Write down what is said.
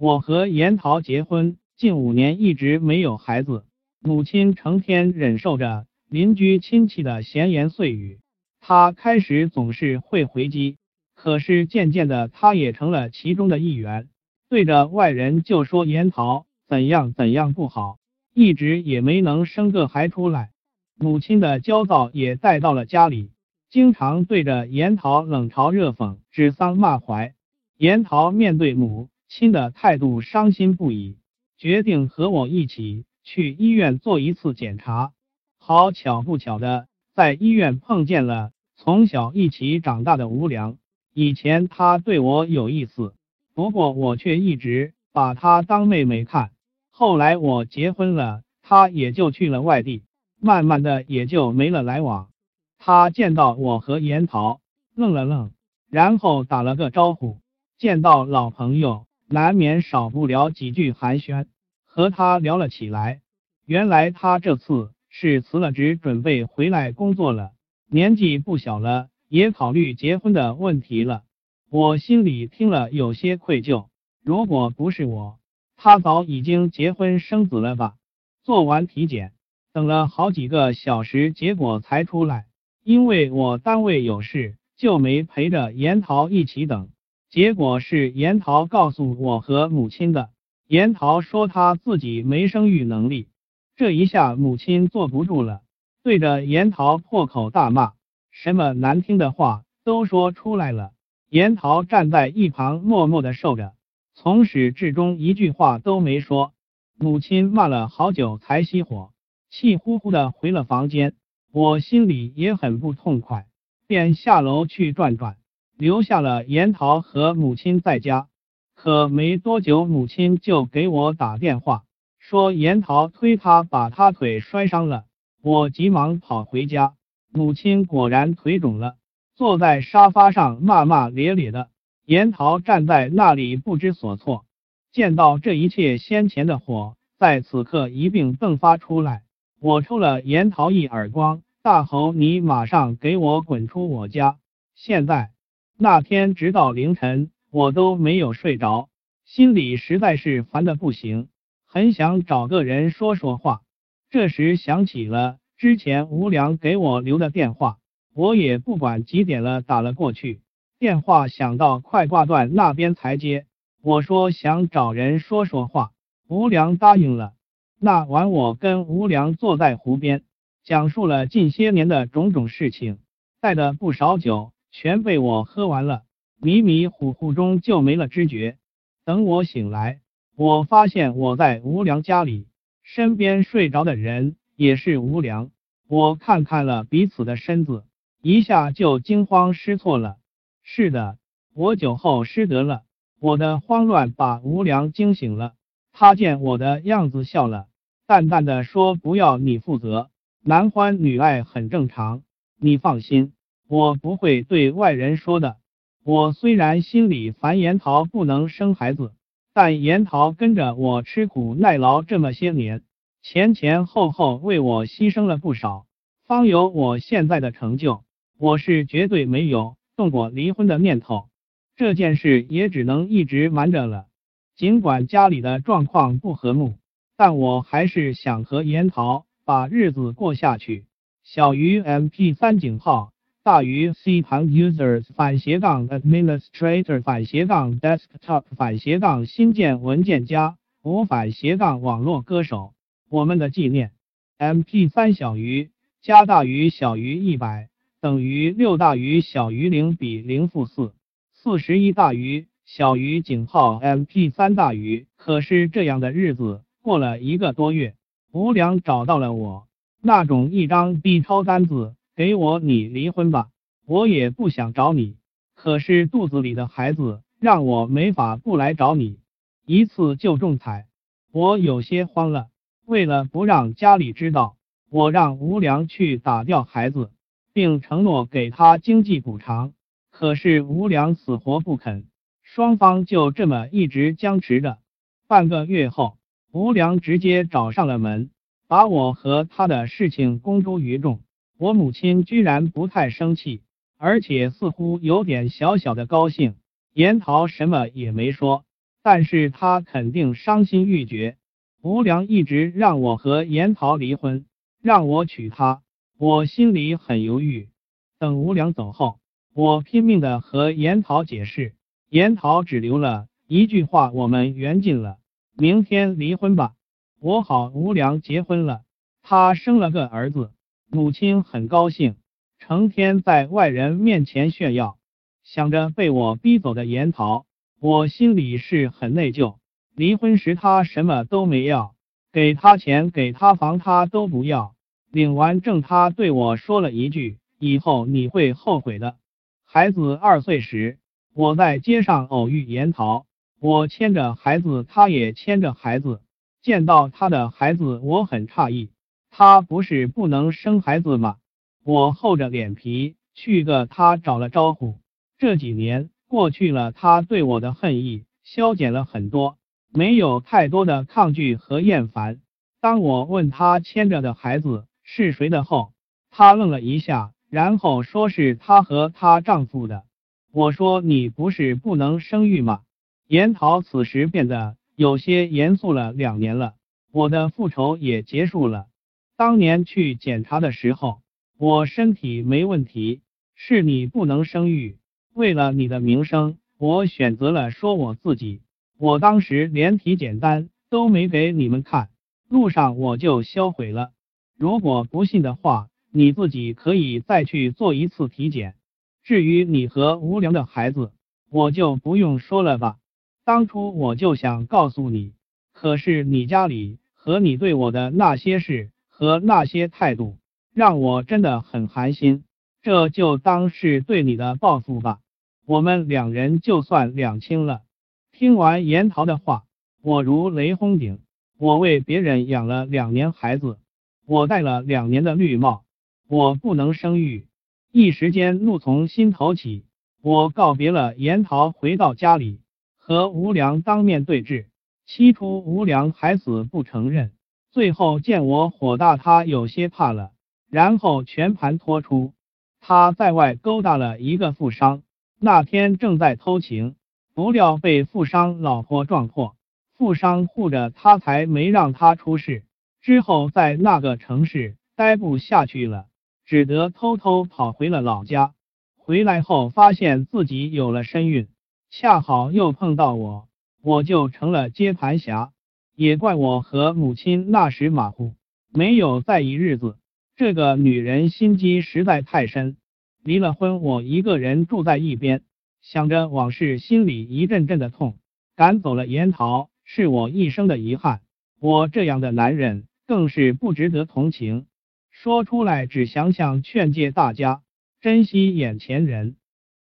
我和严桃结婚近五年，一直没有孩子。母亲成天忍受着邻居亲戚的闲言碎语，她开始总是会回击，可是渐渐的，她也成了其中的一员，对着外人就说严桃怎样怎样不好，一直也没能生个孩出来。母亲的焦躁也带到了家里，经常对着严桃冷嘲热讽、指桑骂槐。严桃面对母亲的态度伤心不已，决定和我一起。去医院做一次检查，好巧不巧的，在医院碰见了从小一起长大的吴良。以前他对我有意思，不过我却一直把他当妹妹看。后来我结婚了，他也就去了外地，慢慢的也就没了来往。他见到我和严桃，愣了愣，然后打了个招呼。见到老朋友，难免少不了几句寒暄。和他聊了起来，原来他这次是辞了职，准备回来工作了。年纪不小了，也考虑结婚的问题了。我心里听了有些愧疚，如果不是我，他早已经结婚生子了吧？做完体检，等了好几个小时，结果才出来。因为我单位有事，就没陪着严桃一起等。结果是严桃告诉我和母亲的。严桃说他自己没生育能力，这一下母亲坐不住了，对着严桃破口大骂，什么难听的话都说出来了。严桃站在一旁默默的受着，从始至终一句话都没说。母亲骂了好久才熄火，气呼呼的回了房间。我心里也很不痛快，便下楼去转转，留下了严桃和母亲在家。可没多久，母亲就给我打电话，说严桃推他把他腿摔伤了。我急忙跑回家，母亲果然腿肿了，坐在沙发上骂骂咧咧的。严桃站在那里不知所措，见到这一切，先前的火在此刻一并迸发出来。我抽了严桃一耳光，大吼：“你马上给我滚出我家！”现在那天直到凌晨。我都没有睡着，心里实在是烦的不行，很想找个人说说话。这时想起了之前吴良给我留的电话，我也不管几点了，打了过去。电话响到快挂断，那边才接。我说想找人说说话，吴良答应了。那晚我跟吴良坐在湖边，讲述了近些年的种种事情，带的不少酒全被我喝完了。迷迷糊糊中就没了知觉。等我醒来，我发现我在无良家里，身边睡着的人也是无良。我看看了彼此的身子，一下就惊慌失措了。是的，我酒后失德了。我的慌乱把吴良惊醒了。他见我的样子，笑了，淡淡的说：“不要你负责，男欢女爱很正常，你放心，我不会对外人说的。”我虽然心里烦严桃不能生孩子，但严桃跟着我吃苦耐劳这么些年，前前后后为我牺牲了不少，方有我现在的成就。我是绝对没有动过离婚的念头，这件事也只能一直瞒着了。尽管家里的状况不和睦，但我还是想和严桃把日子过下去。小于 MP 三井号。大于 C 盘 users 反斜杠 administrator 反斜杠 desktop 反斜杠新建文件夹无反斜杠网络歌手。我们的纪念：MP 三小于加大于小于一百等于六大于小于零比零负四四十一大于小于井号 MP 三大于。可是这样的日子过了一个多月，吴良找到了我，那种一张 B 超单子。给我，你离婚吧，我也不想找你。可是肚子里的孩子让我没法不来找你，一次就中彩，我有些慌了。为了不让家里知道，我让吴良去打掉孩子，并承诺给他经济补偿。可是吴良死活不肯，双方就这么一直僵持着。半个月后，吴良直接找上了门，把我和他的事情公诸于众。我母亲居然不太生气，而且似乎有点小小的高兴。严桃什么也没说，但是她肯定伤心欲绝。吴良一直让我和严桃离婚，让我娶她，我心里很犹豫。等吴良走后，我拼命的和严桃解释，严桃只留了一句话：“我们缘尽了，明天离婚吧。”我好无良结婚了，他生了个儿子，母亲很高兴，成天在外人面前炫耀。想着被我逼走的严桃，我心里是很内疚。离婚时他什么都没要，给他钱给他房他都不要。领完证，他对我说了一句：“以后你会后悔的。”孩子二岁时，我在街上偶遇严桃，我牵着孩子，他也牵着孩子。见到他的孩子，我很诧异。他不是不能生孩子吗？我厚着脸皮去个他找了招呼。这几年过去了，他对我的恨意消减了很多，没有太多的抗拒和厌烦。当我问他牵着的孩子是谁的后，他愣了一下，然后说是她和她丈夫的。我说：“你不是不能生育吗？”严桃此时变得。有些严肃了，两年了，我的复仇也结束了。当年去检查的时候，我身体没问题，是你不能生育。为了你的名声，我选择了说我自己。我当时连体检单都没给你们看，路上我就销毁了。如果不信的话，你自己可以再去做一次体检。至于你和无良的孩子，我就不用说了吧。当初我就想告诉你，可是你家里和你对我的那些事和那些态度，让我真的很寒心。这就当是对你的报复吧。我们两人就算两清了。听完严桃的话，我如雷轰顶。我为别人养了两年孩子，我戴了两年的绿帽，我不能生育。一时间怒从心头起，我告别了严桃，回到家里。和吴良当面对质，起初吴良还死不承认，最后见我火大，他有些怕了，然后全盘托出，他在外勾搭了一个富商，那天正在偷情，不料被富商老婆撞破，富商护着他才没让他出事，之后在那个城市待不下去了，只得偷偷跑回了老家，回来后发现自己有了身孕。恰好又碰到我，我就成了接盘侠。也怪我和母亲那时马虎，没有在意日子。这个女人心机实在太深。离了婚，我一个人住在一边，想着往事，心里一阵阵的痛。赶走了严桃，是我一生的遗憾。我这样的男人更是不值得同情。说出来，只想想劝诫大家，珍惜眼前人。